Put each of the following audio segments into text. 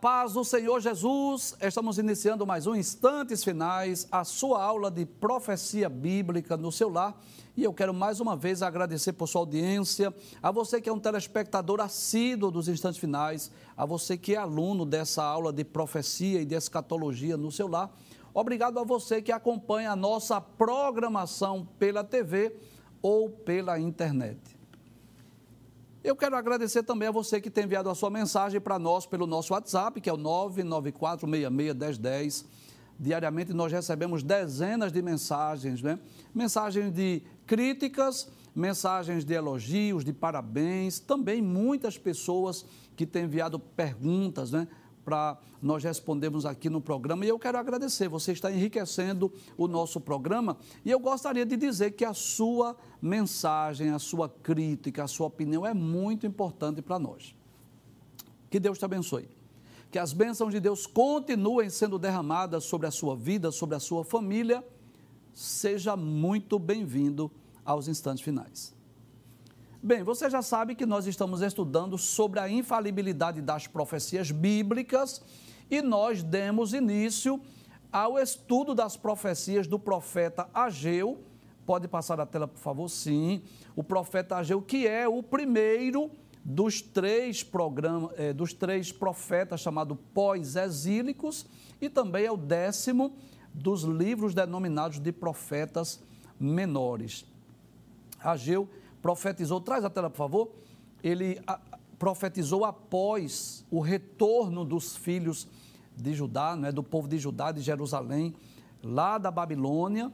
Paz do Senhor Jesus, estamos iniciando mais um Instantes Finais, a sua aula de profecia bíblica no seu lar. E eu quero mais uma vez agradecer por sua audiência, a você que é um telespectador assíduo dos Instantes Finais, a você que é aluno dessa aula de profecia e de escatologia no seu lar. Obrigado a você que acompanha a nossa programação pela TV ou pela internet. Eu quero agradecer também a você que tem enviado a sua mensagem para nós pelo nosso WhatsApp, que é o 994661010. Diariamente nós recebemos dezenas de mensagens, né? Mensagens de críticas, mensagens de elogios, de parabéns, também muitas pessoas que têm enviado perguntas, né? Para nós respondermos aqui no programa. E eu quero agradecer, você está enriquecendo o nosso programa. E eu gostaria de dizer que a sua mensagem, a sua crítica, a sua opinião é muito importante para nós. Que Deus te abençoe. Que as bênçãos de Deus continuem sendo derramadas sobre a sua vida, sobre a sua família. Seja muito bem-vindo aos instantes finais. Bem, você já sabe que nós estamos estudando sobre a infalibilidade das profecias bíblicas e nós demos início ao estudo das profecias do profeta Ageu. Pode passar a tela, por favor? Sim. O profeta Ageu, que é o primeiro dos três programas, eh, dos três profetas chamado pós-exílicos e também é o décimo dos livros denominados de profetas menores. Ageu profetizou, traz a tela, por favor. Ele profetizou após o retorno dos filhos de Judá, né, do povo de Judá, de Jerusalém, lá da Babilônia.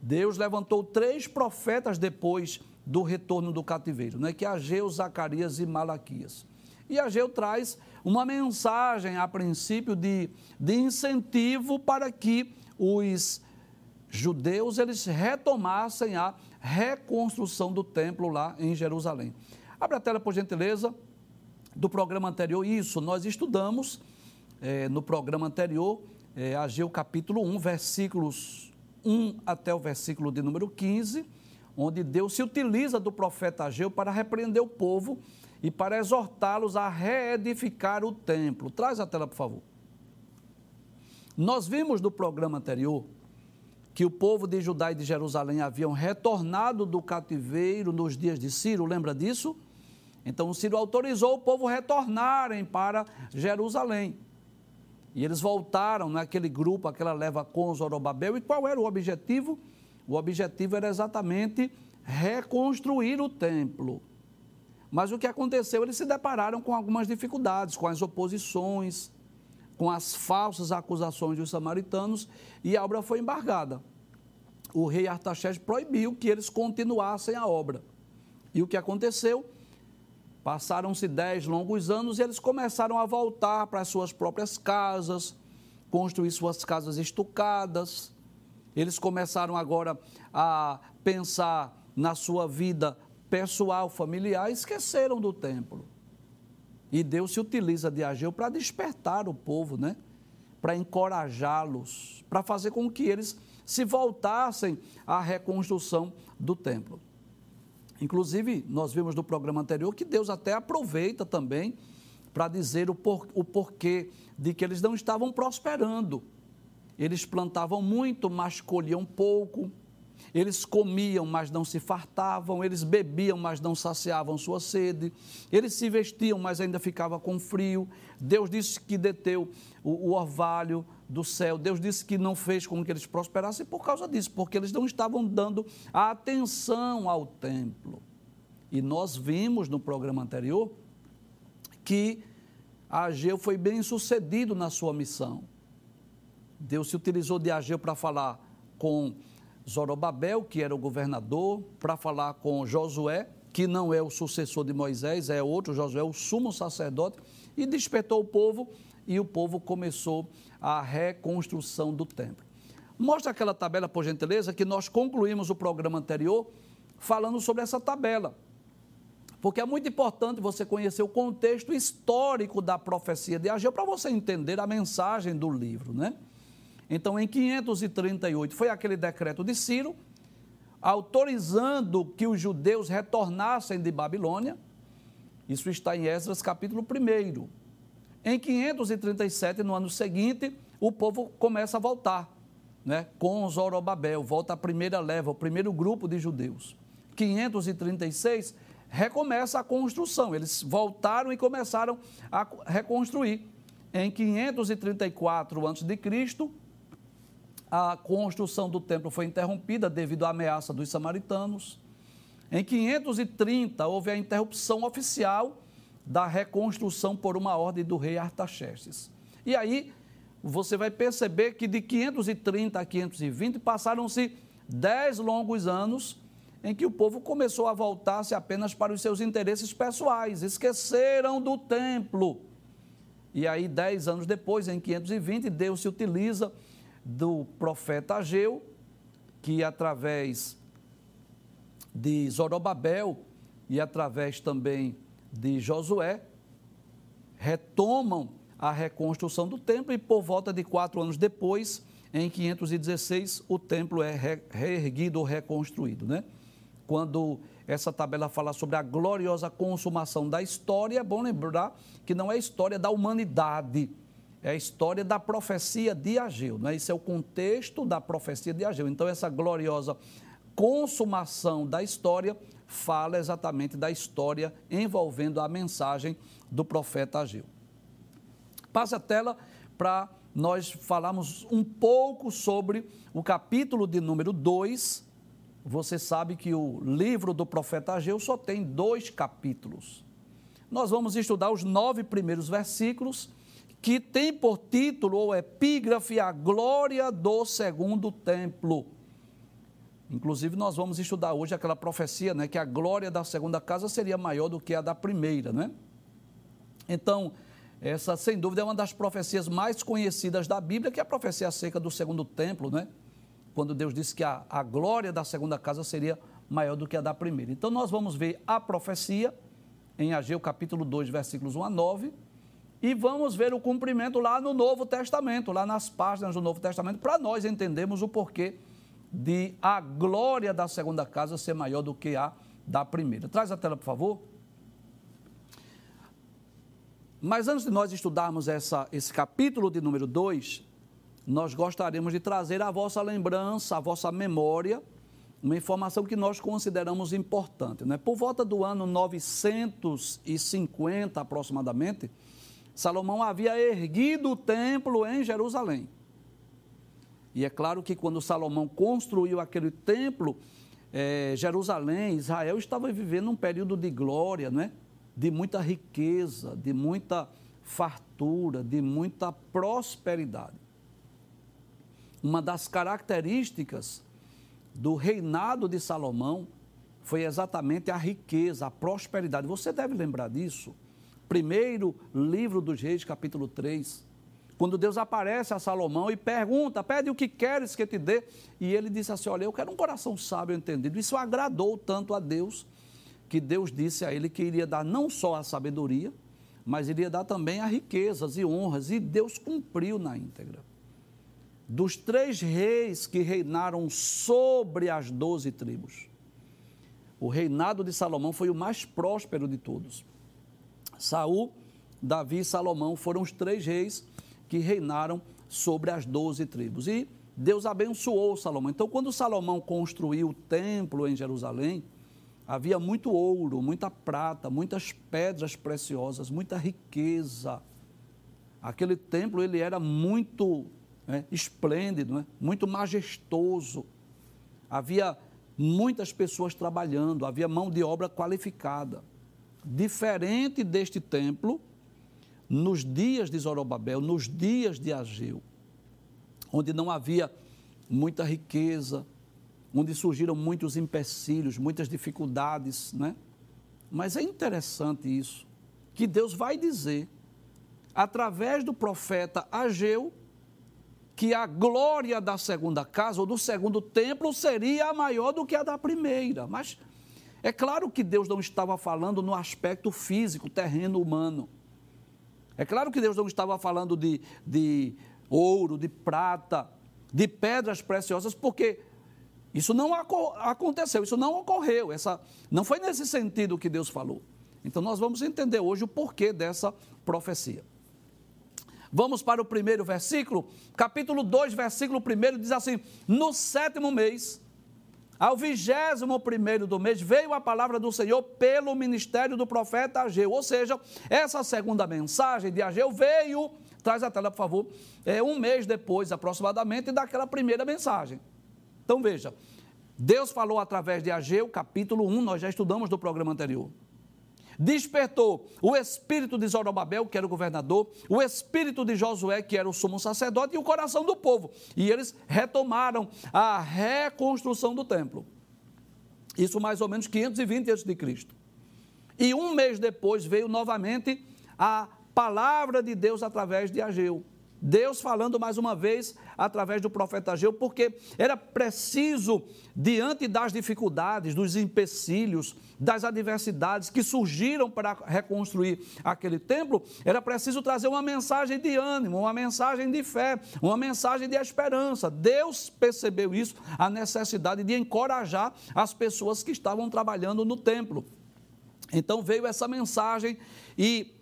Deus levantou três profetas depois do retorno do cativeiro, né, que é Ageu, Zacarias e Malaquias. E Ageu traz uma mensagem, a princípio, de, de incentivo para que os judeus eles retomassem a reconstrução do templo lá em Jerusalém. Abre a tela, por gentileza, do programa anterior. Isso, nós estudamos é, no programa anterior, é, Ageu capítulo 1, versículos 1 até o versículo de número 15, onde Deus se utiliza do profeta Ageu para repreender o povo e para exortá-los a reedificar o templo. Traz a tela, por favor. Nós vimos no programa anterior que o povo de Judá e de Jerusalém haviam retornado do cativeiro nos dias de Ciro, lembra disso? Então Ciro autorizou o povo retornarem para Jerusalém. E eles voltaram naquele grupo, aquela leva com Zorobabel. E qual era o objetivo? O objetivo era exatamente reconstruir o templo. Mas o que aconteceu? Eles se depararam com algumas dificuldades, com as oposições, com as falsas acusações dos samaritanos e a obra foi embargada. O rei Artaxerxes proibiu que eles continuassem a obra. E o que aconteceu? Passaram-se dez longos anos e eles começaram a voltar para as suas próprias casas, construir suas casas estucadas. Eles começaram agora a pensar na sua vida pessoal, familiar, e esqueceram do templo. E Deus se utiliza de Ageu para despertar o povo, né? Para encorajá-los, para fazer com que eles se voltassem à reconstrução do templo. Inclusive, nós vimos no programa anterior que Deus até aproveita também para dizer o, por, o porquê de que eles não estavam prosperando. Eles plantavam muito, mas colhiam pouco. Eles comiam, mas não se fartavam, eles bebiam, mas não saciavam sua sede, eles se vestiam, mas ainda ficava com frio. Deus disse que deteu o, o orvalho do céu. Deus disse que não fez com que eles prosperassem por causa disso, porque eles não estavam dando atenção ao templo. E nós vimos no programa anterior que Ageu foi bem sucedido na sua missão. Deus se utilizou de Ageu para falar com Zorobabel, que era o governador, para falar com Josué, que não é o sucessor de Moisés, é outro, Josué, o sumo sacerdote, e despertou o povo e o povo começou a reconstrução do templo. Mostra aquela tabela, por gentileza, que nós concluímos o programa anterior falando sobre essa tabela. Porque é muito importante você conhecer o contexto histórico da profecia de Ageu para você entender a mensagem do livro, né? Então, em 538, foi aquele decreto de Ciro, autorizando que os judeus retornassem de Babilônia. Isso está em Esdras capítulo 1. Em 537, no ano seguinte, o povo começa a voltar, né? com Zorobabel, volta a primeira leva, o primeiro grupo de judeus. 536, recomeça a construção. Eles voltaram e começaram a reconstruir. Em 534 a.C., a construção do templo foi interrompida devido à ameaça dos samaritanos. Em 530, houve a interrupção oficial da reconstrução por uma ordem do rei Artaxerxes. E aí, você vai perceber que de 530 a 520 passaram-se dez longos anos em que o povo começou a voltar-se apenas para os seus interesses pessoais, esqueceram do templo. E aí, dez anos depois, em 520, Deus se utiliza do profeta Ageu, que através de Zorobabel e através também de Josué, retomam a reconstrução do templo e por volta de quatro anos depois, em 516, o templo é reerguido ou reconstruído, né? Quando essa tabela fala sobre a gloriosa consumação da história, é bom lembrar que não é a história da humanidade, é a história da profecia de Ageu, não é? Esse é o contexto da profecia de Ageu. Então, essa gloriosa consumação da história fala exatamente da história envolvendo a mensagem do profeta Ageu. Passe a tela para nós falarmos um pouco sobre o capítulo de número 2. Você sabe que o livro do profeta Ageu só tem dois capítulos. Nós vamos estudar os nove primeiros versículos, que tem por título ou epígrafe a glória do segundo templo. Inclusive, nós vamos estudar hoje aquela profecia, né, que a glória da segunda casa seria maior do que a da primeira, né? Então, essa, sem dúvida, é uma das profecias mais conhecidas da Bíblia, que é a profecia acerca do segundo templo, né? Quando Deus disse que a, a glória da segunda casa seria maior do que a da primeira. Então, nós vamos ver a profecia em Ageu capítulo 2, versículos 1 a 9, e vamos ver o cumprimento lá no Novo Testamento, lá nas páginas do Novo Testamento, para nós entendermos o porquê de a glória da segunda casa ser maior do que a da primeira. Traz a tela, por favor. Mas antes de nós estudarmos essa, esse capítulo de número 2, nós gostaríamos de trazer à vossa lembrança, à vossa memória, uma informação que nós consideramos importante. Né? Por volta do ano 950 aproximadamente, Salomão havia erguido o templo em Jerusalém. E é claro que quando Salomão construiu aquele templo, é, Jerusalém, Israel estava vivendo um período de glória, né? de muita riqueza, de muita fartura, de muita prosperidade. Uma das características do reinado de Salomão foi exatamente a riqueza, a prosperidade. Você deve lembrar disso. Primeiro livro dos Reis, capítulo 3 quando Deus aparece a Salomão e pergunta, pede o que queres que te dê, e ele disse assim: Olha, eu quero um coração sábio e entendido. Isso agradou tanto a Deus, que Deus disse a ele que iria dar não só a sabedoria, mas iria dar também as riquezas e honras, e Deus cumpriu na íntegra. Dos três reis que reinaram sobre as doze tribos, o reinado de Salomão foi o mais próspero de todos. Saul, Davi e Salomão foram os três reis que reinaram sobre as doze tribos. E Deus abençoou Salomão. Então, quando Salomão construiu o templo em Jerusalém, havia muito ouro, muita prata, muitas pedras preciosas, muita riqueza. Aquele templo ele era muito né, esplêndido, né, muito majestoso. Havia muitas pessoas trabalhando, havia mão de obra qualificada. Diferente deste templo, nos dias de Zorobabel, nos dias de Ageu, onde não havia muita riqueza, onde surgiram muitos empecilhos, muitas dificuldades, né? Mas é interessante isso, que Deus vai dizer, através do profeta Ageu, que a glória da segunda casa ou do segundo templo seria maior do que a da primeira. Mas é claro que Deus não estava falando no aspecto físico, terreno humano. É claro que Deus não estava falando de, de ouro, de prata, de pedras preciosas, porque isso não aconteceu, isso não ocorreu. Essa, não foi nesse sentido que Deus falou. Então nós vamos entender hoje o porquê dessa profecia. Vamos para o primeiro versículo. Capítulo 2, versículo 1 diz assim: No sétimo mês, ao vigésimo primeiro do mês, veio a palavra do Senhor pelo ministério do profeta Ageu. Ou seja, essa segunda mensagem de Ageu veio, traz a tela, por favor, é, um mês depois, aproximadamente, daquela primeira mensagem. Então veja, Deus falou através de Ageu, capítulo 1, nós já estudamos no programa anterior despertou o espírito de Zorobabel, que era o governador, o espírito de Josué, que era o sumo sacerdote, e o coração do povo. E eles retomaram a reconstrução do templo. Isso mais ou menos 520 a.C. E um mês depois veio novamente a palavra de Deus através de Ageu. Deus falando mais uma vez através do profeta Ageu, porque era preciso, diante das dificuldades, dos empecilhos, das adversidades que surgiram para reconstruir aquele templo, era preciso trazer uma mensagem de ânimo, uma mensagem de fé, uma mensagem de esperança. Deus percebeu isso, a necessidade de encorajar as pessoas que estavam trabalhando no templo. Então veio essa mensagem e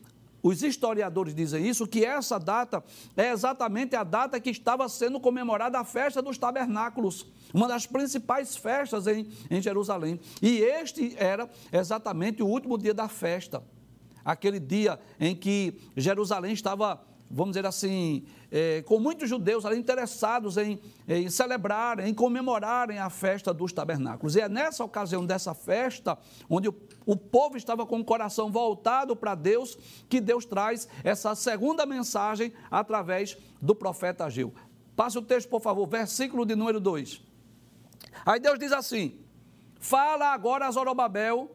os historiadores dizem isso, que essa data é exatamente a data que estava sendo comemorada a festa dos tabernáculos, uma das principais festas em, em Jerusalém. E este era exatamente o último dia da festa, aquele dia em que Jerusalém estava vamos dizer assim, é, com muitos judeus ali interessados em, em celebrar, em comemorarem a festa dos tabernáculos. E é nessa ocasião dessa festa, onde o, o povo estava com o coração voltado para Deus, que Deus traz essa segunda mensagem através do profeta Ageu. Passe o texto, por favor, versículo de número 2. Aí Deus diz assim: Fala agora a Zorobabel,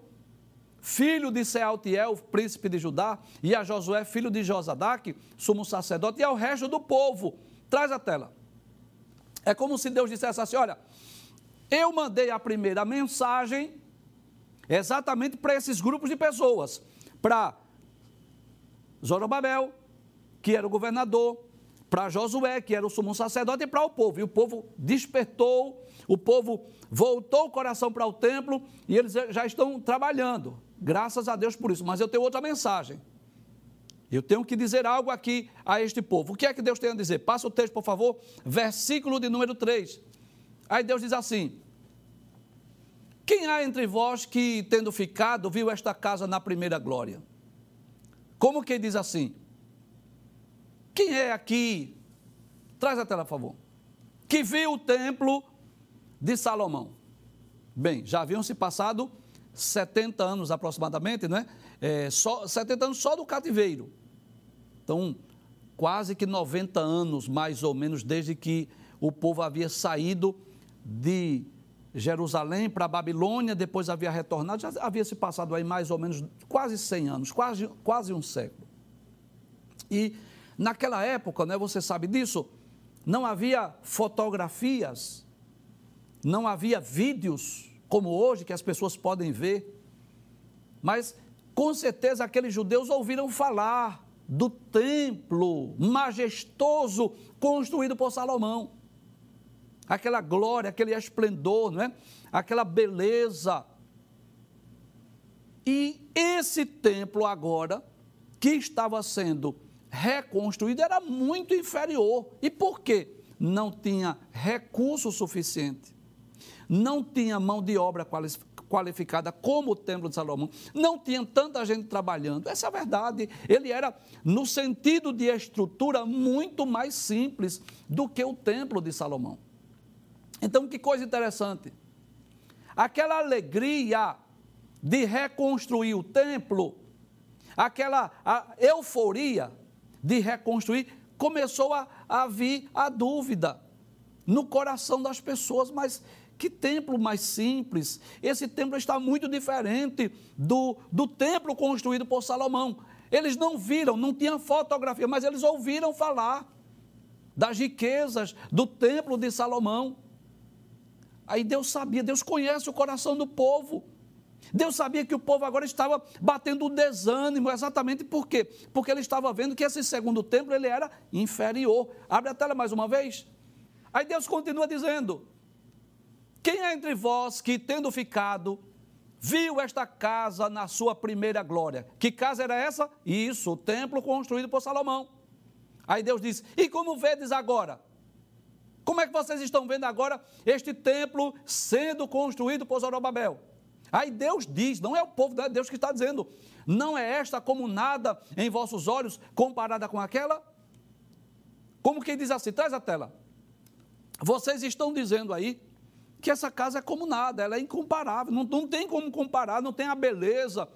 filho de Sealtiel, príncipe de Judá, e a Josué, filho de Josadaque, sumo sacerdote, e ao resto do povo. Traz a tela. É como se Deus dissesse assim: olha, eu mandei a primeira mensagem exatamente para esses grupos de pessoas, para Zorobabel, que era o governador, para Josué, que era o sumo sacerdote, e para o povo. E o povo despertou, o povo voltou o coração para o templo e eles já estão trabalhando. Graças a Deus por isso. Mas eu tenho outra mensagem. Eu tenho que dizer algo aqui a este povo. O que é que Deus tem a dizer? Passa o texto, por favor. Versículo de número 3. Aí Deus diz assim: Quem há entre vós que, tendo ficado, viu esta casa na primeira glória? Como que diz assim? Quem é aqui? Traz a tela, por favor. Que viu o templo de Salomão. Bem, já haviam se passado 70 anos aproximadamente, né? É, só, 70 anos só do cativeiro. Então, quase que 90 anos, mais ou menos, desde que o povo havia saído de Jerusalém para a Babilônia, depois havia retornado, já havia se passado aí mais ou menos quase 100 anos, quase, quase um século. E naquela época, né, você sabe disso, não havia fotografias, não havia vídeos, como hoje, que as pessoas podem ver. Mas, com certeza, aqueles judeus ouviram falar do templo majestoso construído por Salomão. Aquela glória, aquele esplendor, não é? aquela beleza. E esse templo agora, que estava sendo reconstruído, era muito inferior. E por quê? Não tinha recurso suficiente não tinha mão de obra qualificada como o Templo de Salomão, não tinha tanta gente trabalhando. Essa é a verdade. Ele era, no sentido de estrutura, muito mais simples do que o Templo de Salomão. Então, que coisa interessante. Aquela alegria de reconstruir o templo, aquela euforia de reconstruir, começou a, a vir a dúvida no coração das pessoas, mas que templo mais simples! Esse templo está muito diferente do, do templo construído por Salomão. Eles não viram, não tinha fotografia, mas eles ouviram falar das riquezas do templo de Salomão. Aí Deus sabia, Deus conhece o coração do povo. Deus sabia que o povo agora estava batendo um desânimo, exatamente por quê? Porque ele estava vendo que esse segundo templo ele era inferior. Abre a tela mais uma vez. Aí Deus continua dizendo: quem é entre vós que, tendo ficado, viu esta casa na sua primeira glória? Que casa era essa? Isso, o templo construído por Salomão. Aí Deus diz: E como vedes agora? Como é que vocês estão vendo agora este templo sendo construído por Zorobabel? Aí Deus diz, não é o povo, é Deus que está dizendo, não é esta como nada em vossos olhos comparada com aquela? Como quem diz assim, traz a tela. Vocês estão dizendo aí que essa casa é como nada, ela é incomparável, não, não tem como comparar, não tem a beleza,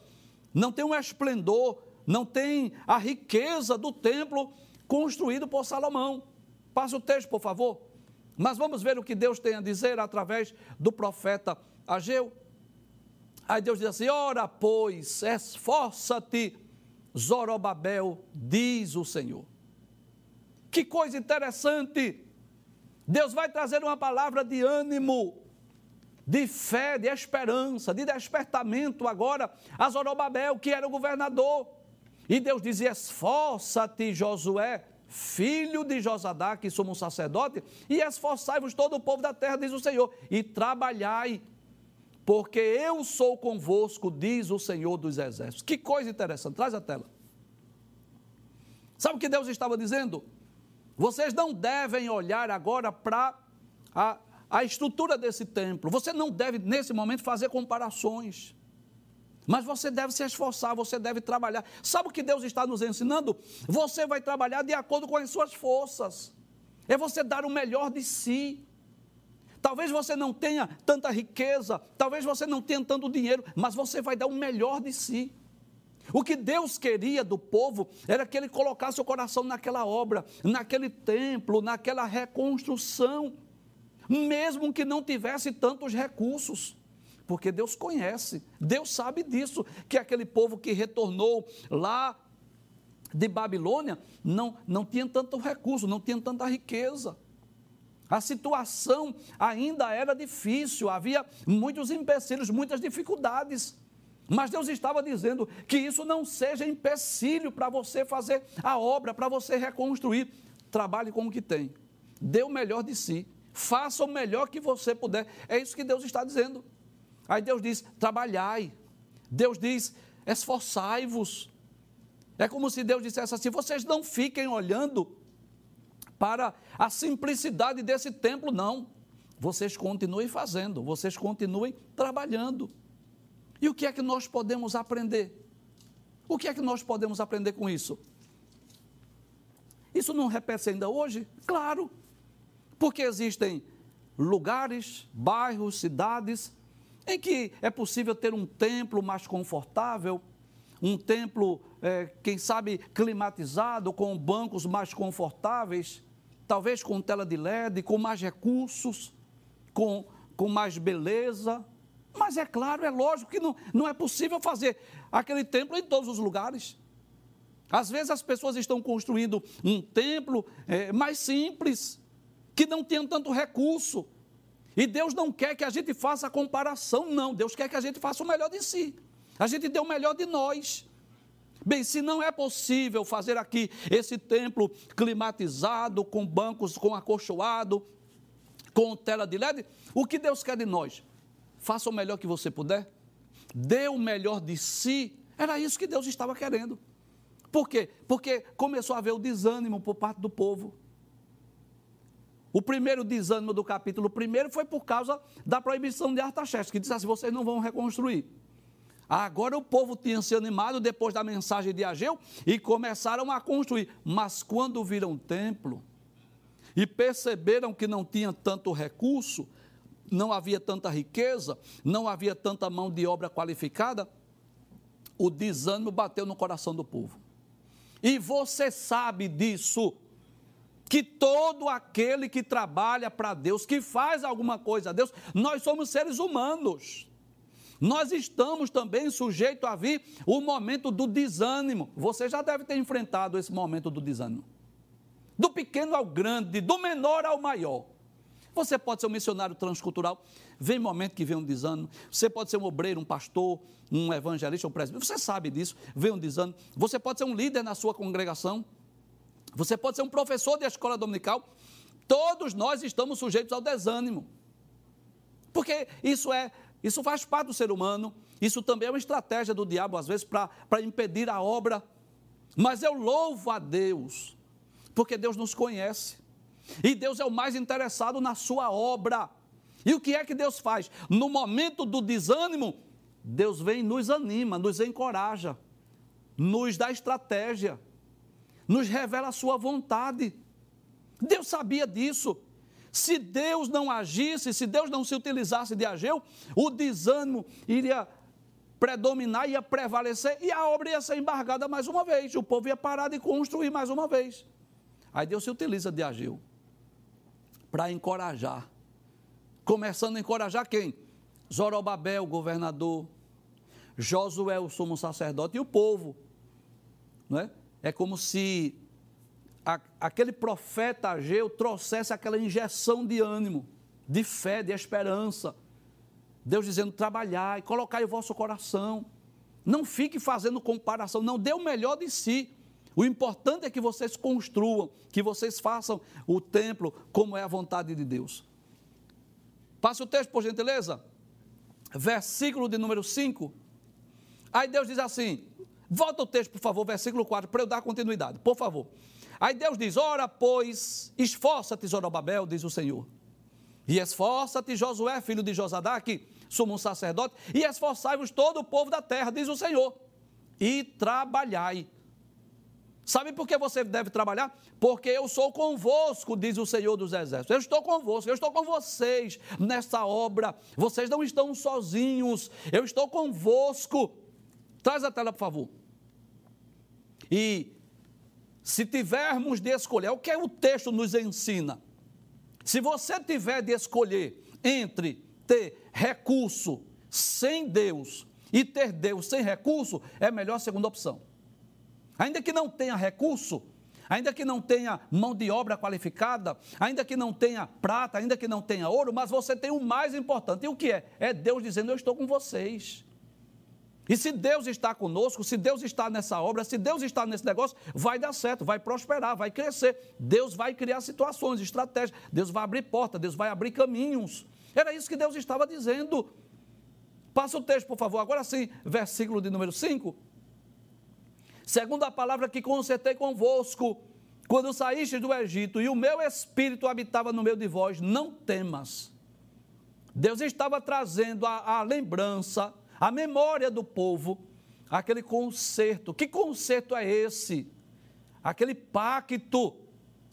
não tem o esplendor, não tem a riqueza do templo construído por Salomão. Passa o texto, por favor. Mas vamos ver o que Deus tem a dizer através do profeta Ageu. Aí Deus diz assim: Ora, pois, esforça-te, Zorobabel, diz o Senhor. Que coisa interessante! Deus vai trazer uma palavra de ânimo, de fé, de esperança, de despertamento agora a Zorobabel, que era o governador. E Deus dizia: Esforça-te, Josué, filho de Josadá, que somos sacerdote, e esforçai-vos todo o povo da terra, diz o Senhor, e trabalhai, porque eu sou convosco, diz o Senhor dos exércitos. Que coisa interessante, traz a tela. Sabe o que Deus estava dizendo? Vocês não devem olhar agora para a, a estrutura desse templo. Você não deve, nesse momento, fazer comparações. Mas você deve se esforçar, você deve trabalhar. Sabe o que Deus está nos ensinando? Você vai trabalhar de acordo com as suas forças. É você dar o melhor de si. Talvez você não tenha tanta riqueza, talvez você não tenha tanto dinheiro, mas você vai dar o melhor de si. O que Deus queria do povo era que ele colocasse o coração naquela obra, naquele templo, naquela reconstrução, mesmo que não tivesse tantos recursos porque Deus conhece, Deus sabe disso, que aquele povo que retornou lá de Babilônia não, não tinha tanto recurso, não tinha tanta riqueza. A situação ainda era difícil, havia muitos empecilhos, muitas dificuldades. Mas Deus estava dizendo que isso não seja empecilho para você fazer a obra, para você reconstruir. Trabalhe com o que tem, dê o melhor de si, faça o melhor que você puder. É isso que Deus está dizendo. Aí Deus diz: trabalhai. Deus diz: esforçai-vos. É como se Deus dissesse assim: vocês não fiquem olhando para a simplicidade desse templo, não. Vocês continuem fazendo, vocês continuem trabalhando. E o que é que nós podemos aprender? O que é que nós podemos aprender com isso? Isso não repete ainda hoje? Claro, porque existem lugares, bairros, cidades em que é possível ter um templo mais confortável, um templo, é, quem sabe, climatizado, com bancos mais confortáveis, talvez com tela de LED, com mais recursos, com, com mais beleza. Mas é claro, é lógico que não, não é possível fazer aquele templo em todos os lugares. Às vezes as pessoas estão construindo um templo é, mais simples, que não tem tanto recurso, e Deus não quer que a gente faça a comparação, não. Deus quer que a gente faça o melhor de si. A gente dê o melhor de nós. Bem, se não é possível fazer aqui esse templo climatizado, com bancos, com acolchoado, com tela de LED, o que Deus quer de nós? Faça o melhor que você puder, dê o melhor de si. Era isso que Deus estava querendo. Por quê? Porque começou a haver o desânimo por parte do povo. O primeiro desânimo do capítulo primeiro foi por causa da proibição de Artaxerxes, que disse assim: vocês não vão reconstruir. Agora o povo tinha se animado depois da mensagem de Ageu e começaram a construir. Mas quando viram o templo e perceberam que não tinha tanto recurso, não havia tanta riqueza, não havia tanta mão de obra qualificada, o desânimo bateu no coração do povo. E você sabe disso que todo aquele que trabalha para Deus, que faz alguma coisa a Deus, nós somos seres humanos. Nós estamos também sujeitos a vir o momento do desânimo. Você já deve ter enfrentado esse momento do desânimo. Do pequeno ao grande, do menor ao maior. Você pode ser um missionário transcultural, vem momento que vem um desânimo. Você pode ser um obreiro, um pastor, um evangelista, um presbítero. Você sabe disso, vem um desânimo. Você pode ser um líder na sua congregação. Você pode ser um professor de escola dominical. Todos nós estamos sujeitos ao desânimo. Porque isso é, isso faz parte do ser humano. Isso também é uma estratégia do diabo, às vezes, para impedir a obra. Mas eu louvo a Deus porque Deus nos conhece. E Deus é o mais interessado na sua obra. E o que é que Deus faz? No momento do desânimo, Deus vem e nos anima, nos encoraja, nos dá estratégia, nos revela a sua vontade. Deus sabia disso. Se Deus não agisse, se Deus não se utilizasse de Ageu, o desânimo iria predominar, ia prevalecer e a obra ia ser embargada mais uma vez. O povo ia parar de construir mais uma vez. Aí Deus se utiliza de Ageu para encorajar. Começando a encorajar quem? Zorobabel, governador, Josué, o sumo sacerdote e o povo. Não é? é como se a, aquele profeta Ageu trouxesse aquela injeção de ânimo, de fé, de esperança. Deus dizendo: trabalhai, colocai o vosso coração. Não fique fazendo comparação, não dê o melhor de si. O importante é que vocês construam, que vocês façam o templo como é a vontade de Deus. Passe o texto, por gentileza. Versículo de número 5. Aí Deus diz assim: volta o texto, por favor, versículo 4, para eu dar continuidade, por favor. Aí Deus diz: Ora, pois, esforça-te, Zorobabel, diz o Senhor. E esforça-te, Josué, filho de Josadaque, sumo sacerdote, e esforçai-vos todo o povo da terra, diz o Senhor, e trabalhai. Sabe por que você deve trabalhar? Porque eu sou convosco, diz o Senhor dos Exércitos. Eu estou convosco, eu estou com vocês nessa obra. Vocês não estão sozinhos, eu estou convosco. Traz a tela, por favor. E se tivermos de escolher, é o que o texto nos ensina. Se você tiver de escolher entre ter recurso sem Deus e ter Deus sem recurso, é melhor a segunda opção. Ainda que não tenha recurso, ainda que não tenha mão de obra qualificada, ainda que não tenha prata, ainda que não tenha ouro, mas você tem o mais importante. E o que é? É Deus dizendo: Eu estou com vocês. E se Deus está conosco, se Deus está nessa obra, se Deus está nesse negócio, vai dar certo, vai prosperar, vai crescer. Deus vai criar situações, estratégias, Deus vai abrir porta, Deus vai abrir caminhos. Era isso que Deus estava dizendo. Passa o texto, por favor. Agora sim, versículo de número 5. Segundo a palavra que consertei convosco, quando saíste do Egito, e o meu espírito habitava no meio de vós, não temas. Deus estava trazendo a, a lembrança a memória do povo, aquele concerto. Que concerto é esse? Aquele pacto,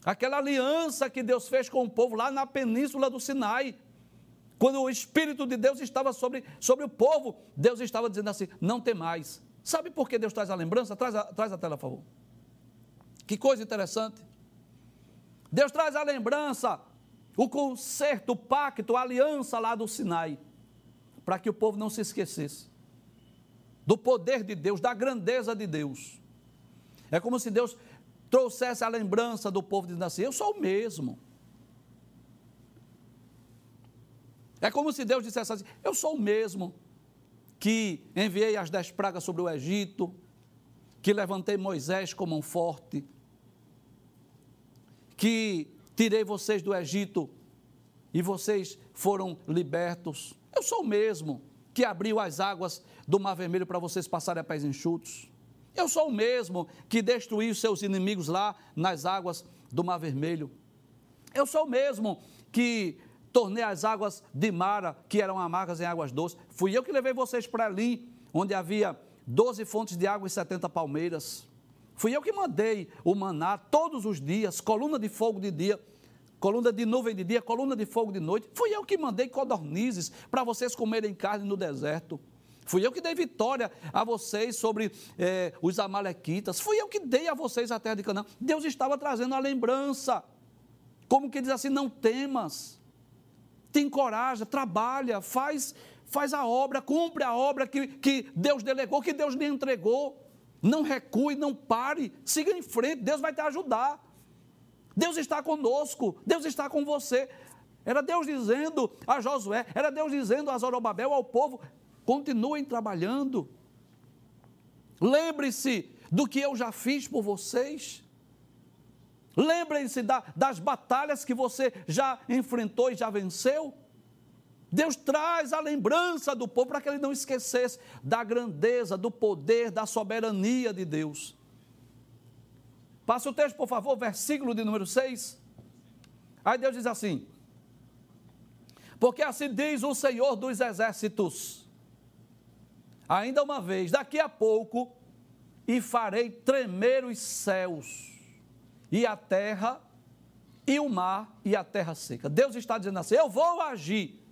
aquela aliança que Deus fez com o povo lá na península do Sinai. Quando o Espírito de Deus estava sobre, sobre o povo, Deus estava dizendo assim: não tem mais. Sabe por que Deus traz a lembrança? Traz a, traz a tela, por favor. Que coisa interessante. Deus traz a lembrança, o concerto, o pacto, a aliança lá do Sinai para que o povo não se esquecesse do poder de Deus, da grandeza de Deus. É como se Deus trouxesse a lembrança do povo dizendo assim: Eu sou o mesmo. É como se Deus dissesse assim: Eu sou o mesmo que enviei as dez pragas sobre o Egito, que levantei Moisés como um forte, que tirei vocês do Egito e vocês foram libertos. Eu sou o mesmo que abriu as águas do Mar Vermelho para vocês passarem a pés enxutos. Eu sou o mesmo que destruiu seus inimigos lá nas águas do Mar Vermelho. Eu sou o mesmo que tornei as águas de Mara, que eram amargas, em águas doces. Fui eu que levei vocês para ali, onde havia 12 fontes de água e 70 palmeiras. Fui eu que mandei o maná todos os dias, coluna de fogo de dia coluna de nuvem de dia, coluna de fogo de noite. Fui eu que mandei codornizes para vocês comerem carne no deserto. Fui eu que dei vitória a vocês sobre eh, os amalequitas. Fui eu que dei a vocês a terra de Canaã. Deus estava trazendo a lembrança. Como que diz assim, não temas. Te encoraja, trabalha, faz, faz a obra, cumpre a obra que, que Deus delegou, que Deus lhe entregou. Não recue, não pare, siga em frente, Deus vai te ajudar. Deus está conosco, Deus está com você. Era Deus dizendo a Josué, era Deus dizendo a Zorobabel, ao povo: continuem trabalhando. Lembre-se do que eu já fiz por vocês. Lembrem-se da, das batalhas que você já enfrentou e já venceu. Deus traz a lembrança do povo para que ele não esquecesse da grandeza, do poder, da soberania de Deus. Passa o texto, por favor, versículo de número 6. Aí Deus diz assim: Porque assim diz o Senhor dos exércitos. Ainda uma vez, daqui a pouco, e farei tremer os céus, e a terra, e o mar, e a terra seca. Deus está dizendo assim: Eu vou agir.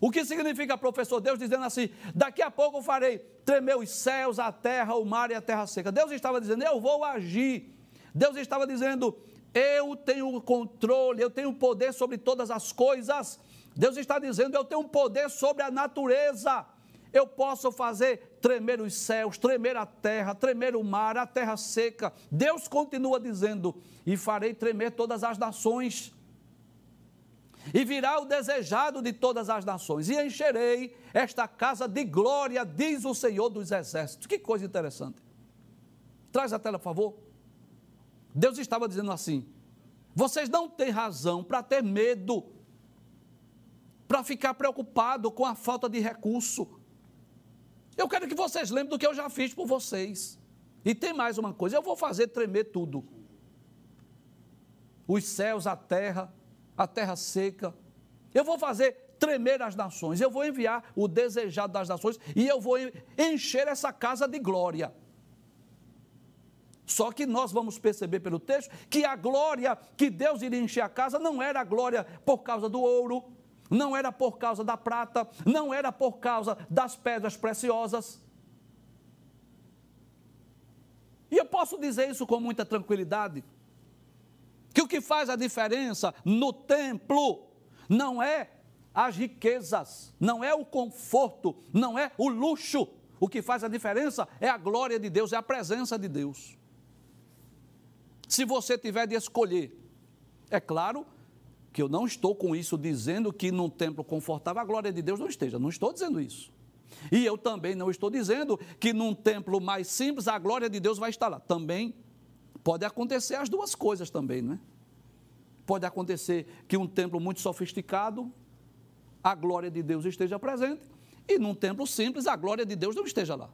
O que significa, professor? Deus dizendo assim: daqui a pouco eu farei tremer os céus, a terra, o mar e a terra seca. Deus estava dizendo: eu vou agir. Deus estava dizendo: eu tenho controle, eu tenho poder sobre todas as coisas. Deus está dizendo: eu tenho poder sobre a natureza. Eu posso fazer tremer os céus, tremer a terra, tremer o mar, a terra seca. Deus continua dizendo: e farei tremer todas as nações e virá o desejado de todas as nações, e encherei esta casa de glória, diz o Senhor dos Exércitos. Que coisa interessante. Traz a tela, por favor. Deus estava dizendo assim: vocês não têm razão para ter medo, para ficar preocupado com a falta de recurso. Eu quero que vocês lembrem do que eu já fiz por vocês. E tem mais uma coisa: eu vou fazer tremer tudo. Os céus, a terra, a terra seca. Eu vou fazer tremer as nações, eu vou enviar o desejado das nações e eu vou encher essa casa de glória. Só que nós vamos perceber pelo texto que a glória que Deus iria encher a casa não era a glória por causa do ouro, não era por causa da prata, não era por causa das pedras preciosas. E eu posso dizer isso com muita tranquilidade, que o que faz a diferença no templo não é as riquezas, não é o conforto, não é o luxo. O que faz a diferença é a glória de Deus, é a presença de Deus. Se você tiver de escolher, é claro que eu não estou com isso dizendo que num templo confortável a glória de Deus não esteja, não estou dizendo isso. E eu também não estou dizendo que num templo mais simples a glória de Deus vai estar lá. Também Pode acontecer as duas coisas também, não é? Pode acontecer que um templo muito sofisticado, a glória de Deus esteja presente, e num templo simples, a glória de Deus não esteja lá.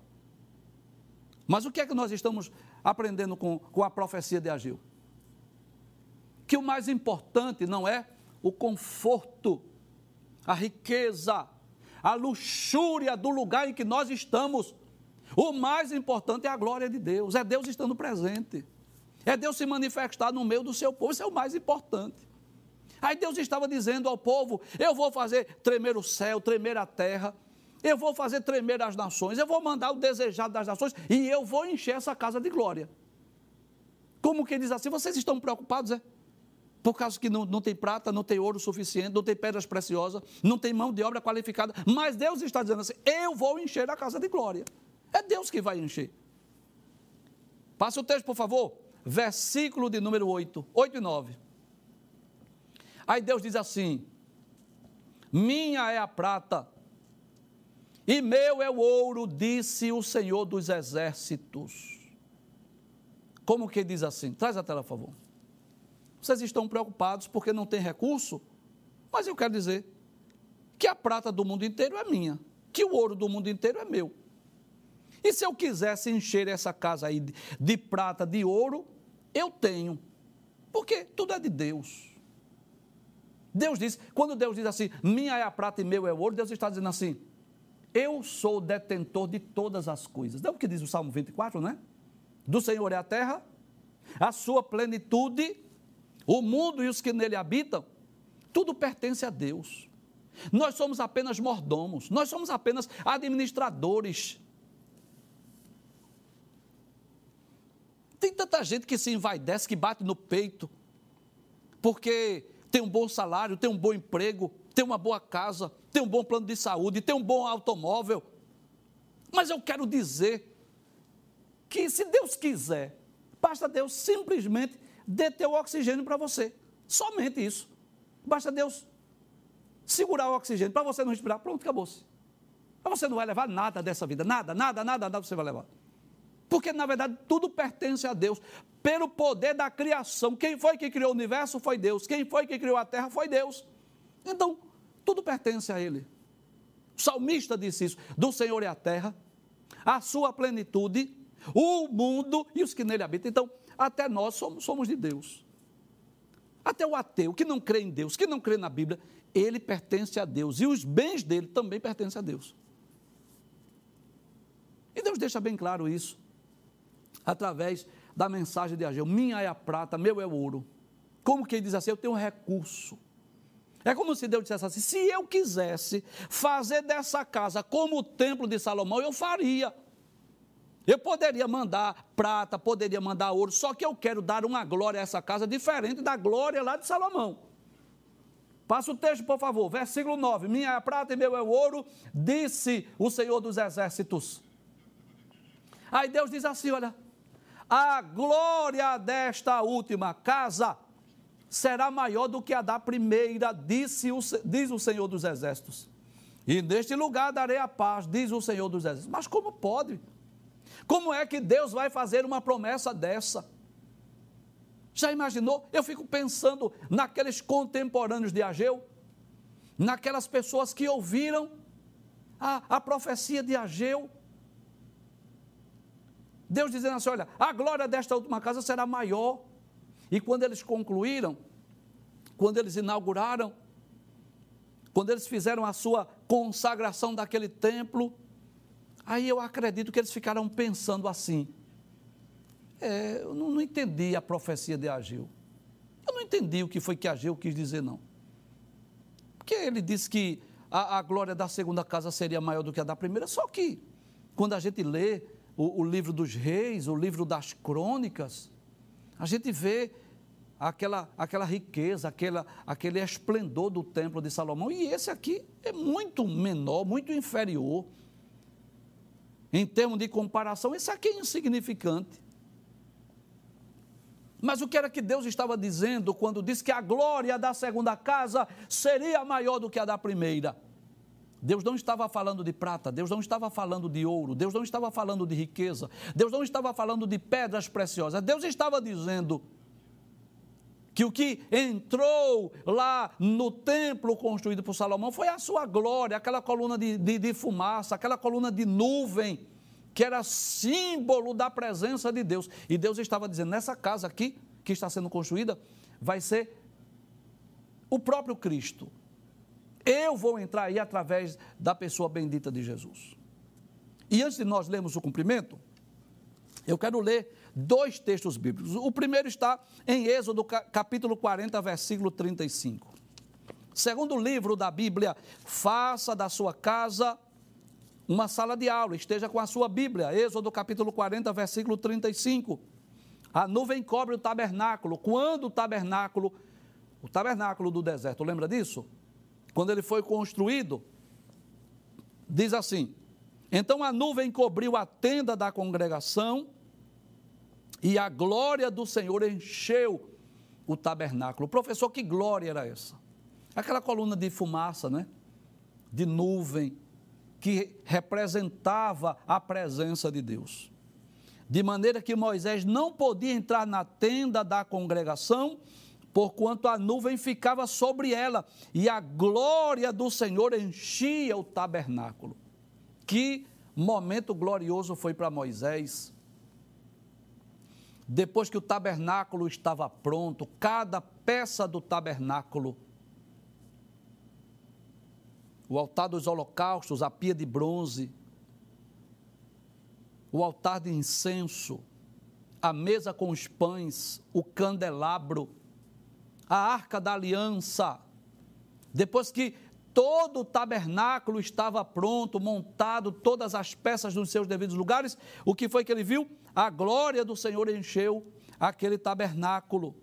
Mas o que é que nós estamos aprendendo com, com a profecia de Agil? Que o mais importante não é o conforto, a riqueza, a luxúria do lugar em que nós estamos. O mais importante é a glória de Deus, é Deus estando presente. É Deus se manifestar no meio do seu povo, isso é o mais importante. Aí Deus estava dizendo ao povo: Eu vou fazer tremer o céu, tremer a terra, eu vou fazer tremer as nações, eu vou mandar o desejado das nações e eu vou encher essa casa de glória. Como que diz assim? Vocês estão preocupados, é? Por causa que não, não tem prata, não tem ouro suficiente, não tem pedras preciosas, não tem mão de obra qualificada. Mas Deus está dizendo assim: Eu vou encher a casa de glória. É Deus que vai encher. Passa o texto, por favor versículo de número 8, 8 e 9. Aí Deus diz assim: Minha é a prata, e meu é o ouro, disse o Senhor dos exércitos. Como que diz assim? Traz a tela, por favor. Vocês estão preocupados porque não tem recurso? Mas eu quero dizer que a prata do mundo inteiro é minha, que o ouro do mundo inteiro é meu. E se eu quisesse encher essa casa aí de, de prata, de ouro, eu tenho. Porque tudo é de Deus. Deus diz, quando Deus diz assim, minha é a prata e meu é o ouro, Deus está dizendo assim, eu sou detentor de todas as coisas. Não é o que diz o Salmo 24, né? Do Senhor é a terra, a sua plenitude, o mundo e os que nele habitam, tudo pertence a Deus. Nós somos apenas mordomos, nós somos apenas administradores. Tem tanta gente que se envaidece, que bate no peito, porque tem um bom salário, tem um bom emprego, tem uma boa casa, tem um bom plano de saúde, tem um bom automóvel. Mas eu quero dizer que se Deus quiser, basta Deus simplesmente deter o oxigênio para você. Somente isso. Basta Deus segurar o oxigênio para você não respirar. Pronto, acabou-se. Mas você não vai levar nada dessa vida. Nada, nada, nada, nada você vai levar. Porque, na verdade, tudo pertence a Deus. Pelo poder da criação. Quem foi que criou o universo foi Deus. Quem foi que criou a terra foi Deus. Então, tudo pertence a Ele. O salmista disse isso: do Senhor é a terra, a sua plenitude, o mundo e os que nele habitam. Então, até nós somos, somos de Deus. Até o ateu que não crê em Deus, que não crê na Bíblia, ele pertence a Deus e os bens dele também pertencem a Deus. E Deus deixa bem claro isso através da mensagem de Ageu: Minha é a prata, meu é o ouro. Como quem diz assim, eu tenho um recurso. É como se Deus dissesse assim: se eu quisesse fazer dessa casa como o templo de Salomão, eu faria. Eu poderia mandar prata, poderia mandar ouro, só que eu quero dar uma glória a essa casa diferente da glória lá de Salomão. Passa o texto, por favor, versículo 9: Minha é a prata e meu é o ouro, disse o Senhor dos Exércitos. Aí Deus diz assim: olha, a glória desta última casa será maior do que a da primeira, disse o, diz o Senhor dos Exércitos. E neste lugar darei a paz, diz o Senhor dos Exércitos. Mas como pode? Como é que Deus vai fazer uma promessa dessa? Já imaginou? Eu fico pensando naqueles contemporâneos de Ageu, naquelas pessoas que ouviram a, a profecia de Ageu. Deus dizendo assim: olha, a glória desta última casa será maior. E quando eles concluíram, quando eles inauguraram, quando eles fizeram a sua consagração daquele templo, aí eu acredito que eles ficaram pensando assim: é, eu não, não, entendi a profecia de Ageu. Eu não entendi o que foi que Ageu quis dizer, não. Porque ele disse que a, a glória da segunda casa seria maior do que a da primeira, só que quando a gente lê o, o livro dos reis, o livro das crônicas, a gente vê aquela, aquela riqueza, aquela, aquele esplendor do templo de Salomão, e esse aqui é muito menor, muito inferior. Em termos de comparação, esse aqui é insignificante. Mas o que era que Deus estava dizendo quando disse que a glória da segunda casa seria maior do que a da primeira? Deus não estava falando de prata, Deus não estava falando de ouro, Deus não estava falando de riqueza, Deus não estava falando de pedras preciosas. Deus estava dizendo que o que entrou lá no templo construído por Salomão foi a sua glória, aquela coluna de, de, de fumaça, aquela coluna de nuvem que era símbolo da presença de Deus. E Deus estava dizendo: nessa casa aqui, que está sendo construída, vai ser o próprio Cristo. Eu vou entrar aí através da pessoa bendita de Jesus. E antes de nós lermos o cumprimento, eu quero ler dois textos bíblicos. O primeiro está em Êxodo capítulo 40, versículo 35. Segundo livro da Bíblia, faça da sua casa uma sala de aula, esteja com a sua Bíblia, Êxodo capítulo 40, versículo 35. A nuvem cobre o tabernáculo. Quando o tabernáculo, o tabernáculo do deserto, lembra disso? Quando ele foi construído, diz assim: Então a nuvem cobriu a tenda da congregação e a glória do Senhor encheu o tabernáculo. Professor, que glória era essa? Aquela coluna de fumaça, né? De nuvem que representava a presença de Deus. De maneira que Moisés não podia entrar na tenda da congregação, porquanto a nuvem ficava sobre ela e a glória do Senhor enchia o tabernáculo. Que momento glorioso foi para Moisés. Depois que o tabernáculo estava pronto, cada peça do tabernáculo o altar dos holocaustos, a pia de bronze, o altar de incenso, a mesa com os pães, o candelabro, a arca da aliança. Depois que todo o tabernáculo estava pronto, montado, todas as peças nos seus devidos lugares, o que foi que ele viu? A glória do Senhor encheu aquele tabernáculo.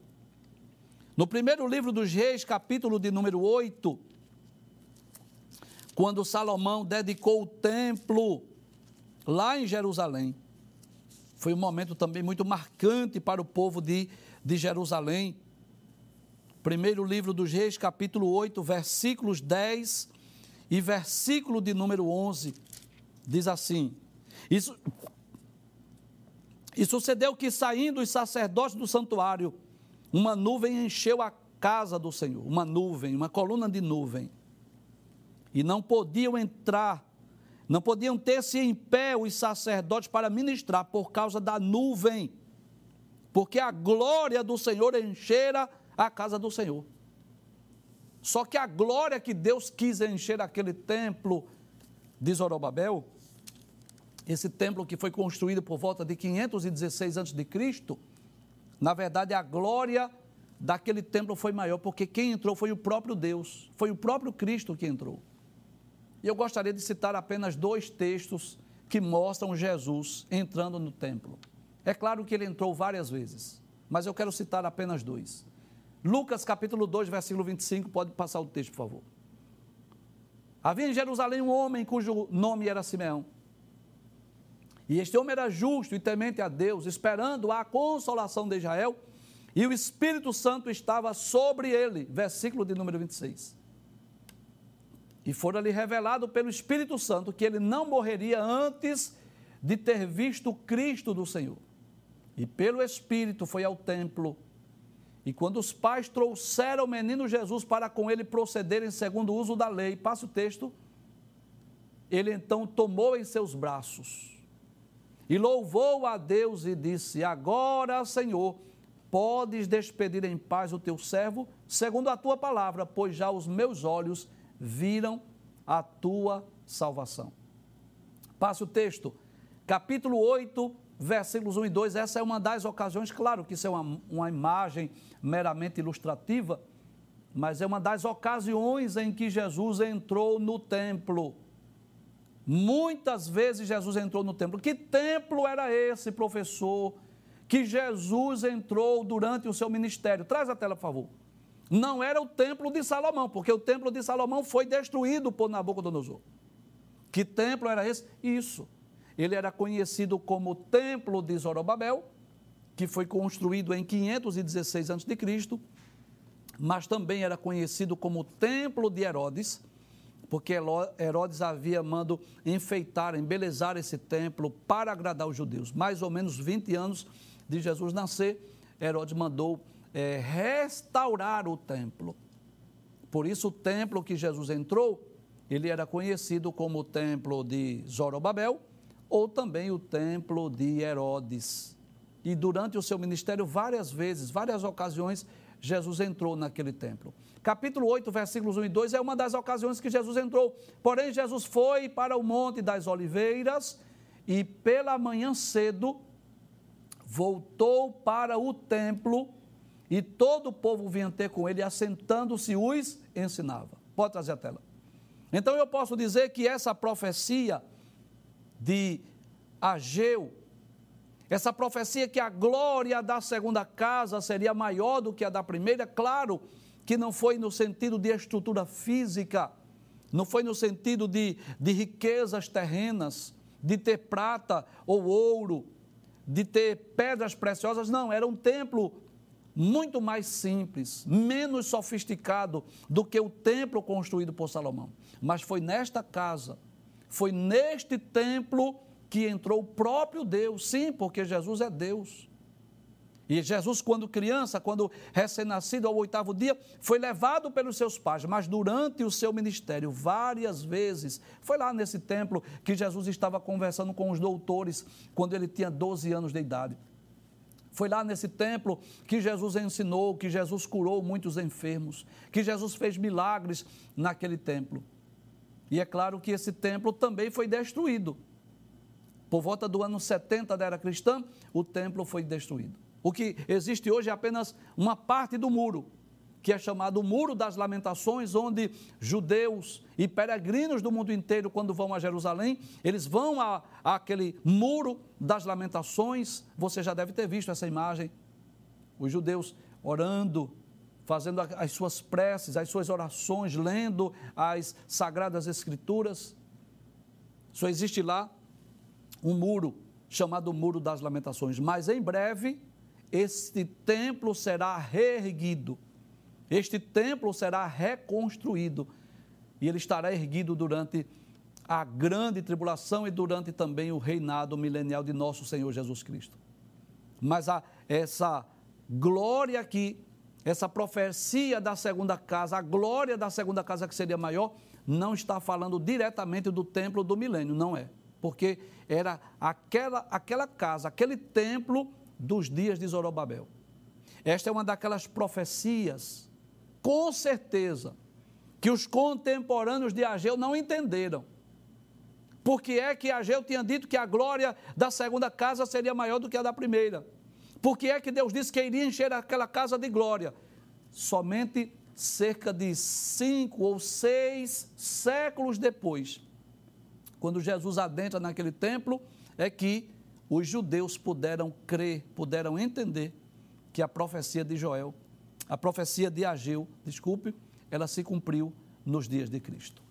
No primeiro livro dos Reis, capítulo de número 8, quando Salomão dedicou o templo lá em Jerusalém. Foi um momento também muito marcante para o povo de, de Jerusalém. Primeiro livro dos Reis, capítulo 8, versículos 10 e versículo de número 11, diz assim: Isso, e sucedeu que, saindo os sacerdotes do santuário, uma nuvem encheu a casa do Senhor, uma nuvem, uma coluna de nuvem e não podiam entrar, não podiam ter-se em pé os sacerdotes para ministrar por causa da nuvem. porque a glória do Senhor enchera a casa do Senhor. Só que a glória que Deus quis encher aquele templo de Zorobabel, esse templo que foi construído por volta de 516 a.C., na verdade a glória daquele templo foi maior, porque quem entrou foi o próprio Deus, foi o próprio Cristo que entrou. E eu gostaria de citar apenas dois textos que mostram Jesus entrando no templo. É claro que ele entrou várias vezes, mas eu quero citar apenas dois. Lucas capítulo 2, versículo 25, pode passar o texto, por favor. Havia em Jerusalém um homem cujo nome era Simeão. E este homem era justo e temente a Deus, esperando a consolação de Israel, e o Espírito Santo estava sobre ele. Versículo de número 26. E fora-lhe revelado pelo Espírito Santo que ele não morreria antes de ter visto Cristo do Senhor. E pelo Espírito foi ao templo e quando os pais trouxeram o menino Jesus para com ele procederem segundo o uso da lei, passa o texto, ele então tomou em seus braços e louvou a Deus e disse: Agora, Senhor, podes despedir em paz o teu servo, segundo a tua palavra, pois já os meus olhos viram a tua salvação. Passa o texto, capítulo 8, versículos 1 e 2, essa é uma das ocasiões, claro que isso é uma, uma imagem meramente ilustrativa, mas é uma das ocasiões em que Jesus entrou no templo. Muitas vezes Jesus entrou no templo. Que templo era esse, professor, que Jesus entrou durante o seu ministério? Traz a tela, por favor. Não era o templo de Salomão, porque o templo de Salomão foi destruído por Nabucodonosor. Que templo era esse? Isso ele era conhecido como Templo de Zorobabel, que foi construído em 516 a.C., mas também era conhecido como Templo de Herodes, porque Herodes havia mando enfeitar, embelezar esse templo para agradar os judeus. Mais ou menos 20 anos de Jesus nascer, Herodes mandou é, restaurar o templo. Por isso, o templo que Jesus entrou, ele era conhecido como o templo de Zorobabel, ou também o templo de Herodes. E durante o seu ministério, várias vezes, várias ocasiões, Jesus entrou naquele templo. Capítulo 8, versículos 1 e 2 é uma das ocasiões que Jesus entrou. Porém, Jesus foi para o Monte das Oliveiras e pela manhã cedo voltou para o templo e todo o povo vinha ter com ele, assentando-se, os ensinava. Pode trazer a tela. Então eu posso dizer que essa profecia de Ageu, essa profecia que a glória da segunda casa seria maior do que a da primeira, claro que não foi no sentido de estrutura física, não foi no sentido de, de riquezas terrenas, de ter prata ou ouro, de ter pedras preciosas, não, era um templo muito mais simples, menos sofisticado do que o templo construído por Salomão. Mas foi nesta casa foi neste templo que entrou o próprio Deus, sim, porque Jesus é Deus. E Jesus, quando criança, quando recém-nascido ao oitavo dia, foi levado pelos seus pais, mas durante o seu ministério, várias vezes, foi lá nesse templo que Jesus estava conversando com os doutores, quando ele tinha 12 anos de idade. Foi lá nesse templo que Jesus ensinou, que Jesus curou muitos enfermos, que Jesus fez milagres naquele templo. E é claro que esse templo também foi destruído. Por volta do ano 70 da era cristã, o templo foi destruído. O que existe hoje é apenas uma parte do muro, que é chamado Muro das Lamentações, onde judeus e peregrinos do mundo inteiro, quando vão a Jerusalém, eles vão a, aquele Muro das Lamentações. Você já deve ter visto essa imagem. Os judeus orando, fazendo as suas preces, as suas orações, lendo as sagradas escrituras. Só existe lá um muro chamado Muro das Lamentações, mas em breve este templo será reerguido. Este templo será reconstruído e ele estará erguido durante a grande tribulação e durante também o reinado milenial de nosso Senhor Jesus Cristo. Mas a, essa glória aqui essa profecia da segunda casa, a glória da segunda casa que seria maior, não está falando diretamente do templo do milênio, não é. Porque era aquela, aquela casa, aquele templo dos dias de Zorobabel. Esta é uma daquelas profecias, com certeza, que os contemporâneos de Ageu não entenderam. Porque é que Ageu tinha dito que a glória da segunda casa seria maior do que a da primeira. Porque é que Deus disse que iria encher aquela casa de glória. Somente cerca de cinco ou seis séculos depois, quando Jesus adentra naquele templo, é que os judeus puderam crer, puderam entender que a profecia de Joel, a profecia de Ageu, desculpe, ela se cumpriu nos dias de Cristo.